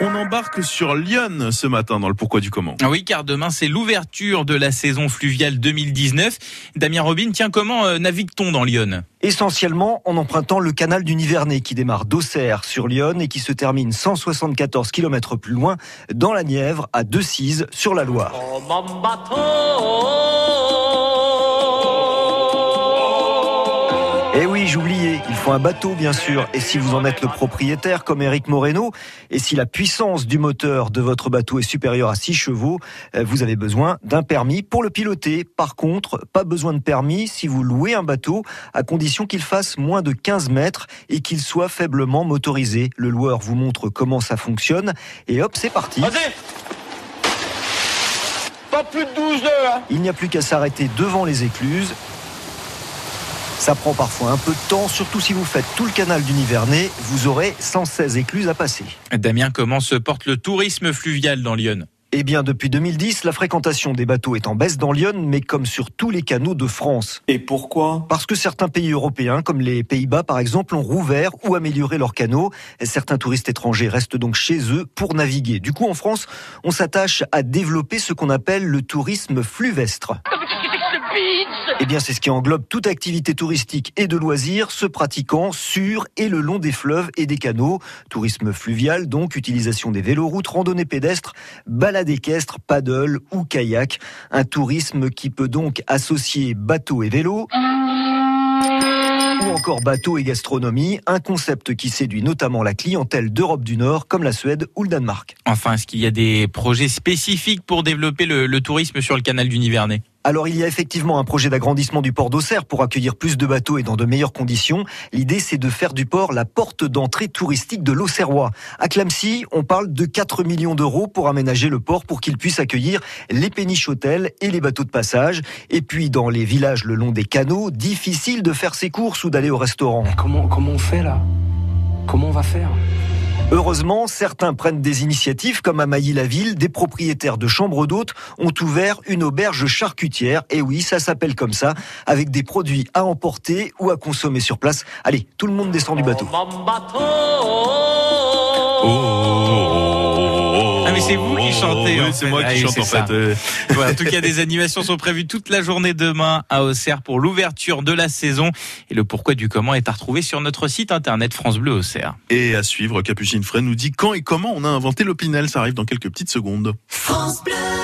On embarque sur Lyon ce matin dans le pourquoi du comment. Ah oui, car demain c'est l'ouverture de la saison fluviale 2019. Damien Robin, tiens, comment euh, navigue-t-on dans Lyon? Essentiellement en empruntant le canal du Nivernais qui démarre d'Auxerre sur Lyon et qui se termine 174 km plus loin dans la Nièvre à Decize sur la Loire. Eh oui, j'oubliais, il faut un bateau bien sûr. Et si vous en êtes le propriétaire comme Eric Moreno, et si la puissance du moteur de votre bateau est supérieure à 6 chevaux, euh, vous avez besoin d'un permis pour le piloter. Par contre, pas besoin de permis si vous louez un bateau, à condition qu'il fasse moins de 15 mètres et qu'il soit faiblement motorisé. Le loueur vous montre comment ça fonctionne, et hop, c'est parti. Pas plus de 12 heures. Hein. Il n'y a plus qu'à s'arrêter devant les écluses ça prend parfois un peu de temps, surtout si vous faites tout le canal du Nivernais, vous aurez 116 écluses à passer. Damien, comment se porte le tourisme fluvial dans Lyon? Eh bien, depuis 2010, la fréquentation des bateaux est en baisse dans Lyon, mais comme sur tous les canaux de France. Et pourquoi? Parce que certains pays européens, comme les Pays-Bas par exemple, ont rouvert ou amélioré leurs canaux. certains touristes étrangers restent donc chez eux pour naviguer. Du coup, en France, on s'attache à développer ce qu'on appelle le tourisme fluvestre. Eh bien, c'est ce qui englobe toute activité touristique et de loisirs se pratiquant sur et le long des fleuves et des canaux. Tourisme fluvial, donc, utilisation des véloroutes, randonnées pédestres, balades équestres, paddle ou kayak. Un tourisme qui peut donc associer bateau et vélo ou encore bateau et gastronomie, un concept qui séduit notamment la clientèle d'Europe du Nord comme la Suède ou le Danemark. Enfin, est-ce qu'il y a des projets spécifiques pour développer le, le tourisme sur le canal du Nivernais? Alors il y a effectivement un projet d'agrandissement du port d'Auxerre pour accueillir plus de bateaux et dans de meilleures conditions. L'idée c'est de faire du port la porte d'entrée touristique de l'Auxerrois. À Clamcy, on parle de 4 millions d'euros pour aménager le port pour qu'il puisse accueillir les péniches hôtels et les bateaux de passage. Et puis dans les villages le long des canaux, difficile de faire ses courses ou d'aller au restaurant. comment, comment on fait là? Comment on va faire? Heureusement, certains prennent des initiatives, comme à Mailly-la-Ville, des propriétaires de chambres d'hôtes ont ouvert une auberge charcutière. Et oui, ça s'appelle comme ça, avec des produits à emporter ou à consommer sur place. Allez, tout le monde descend du bateau. Ah mais c'est vous qui chantez. Oui, c'est moi qui chante en fait. en tout cas, des animations sont prévues toute la journée demain à Auxerre pour l'ouverture de la saison. Et le pourquoi du comment est à retrouver sur notre site internet France Bleu Auxerre. Et à suivre, Capucine Frey nous dit quand et comment on a inventé l'opinel. Ça arrive dans quelques petites secondes. France Bleu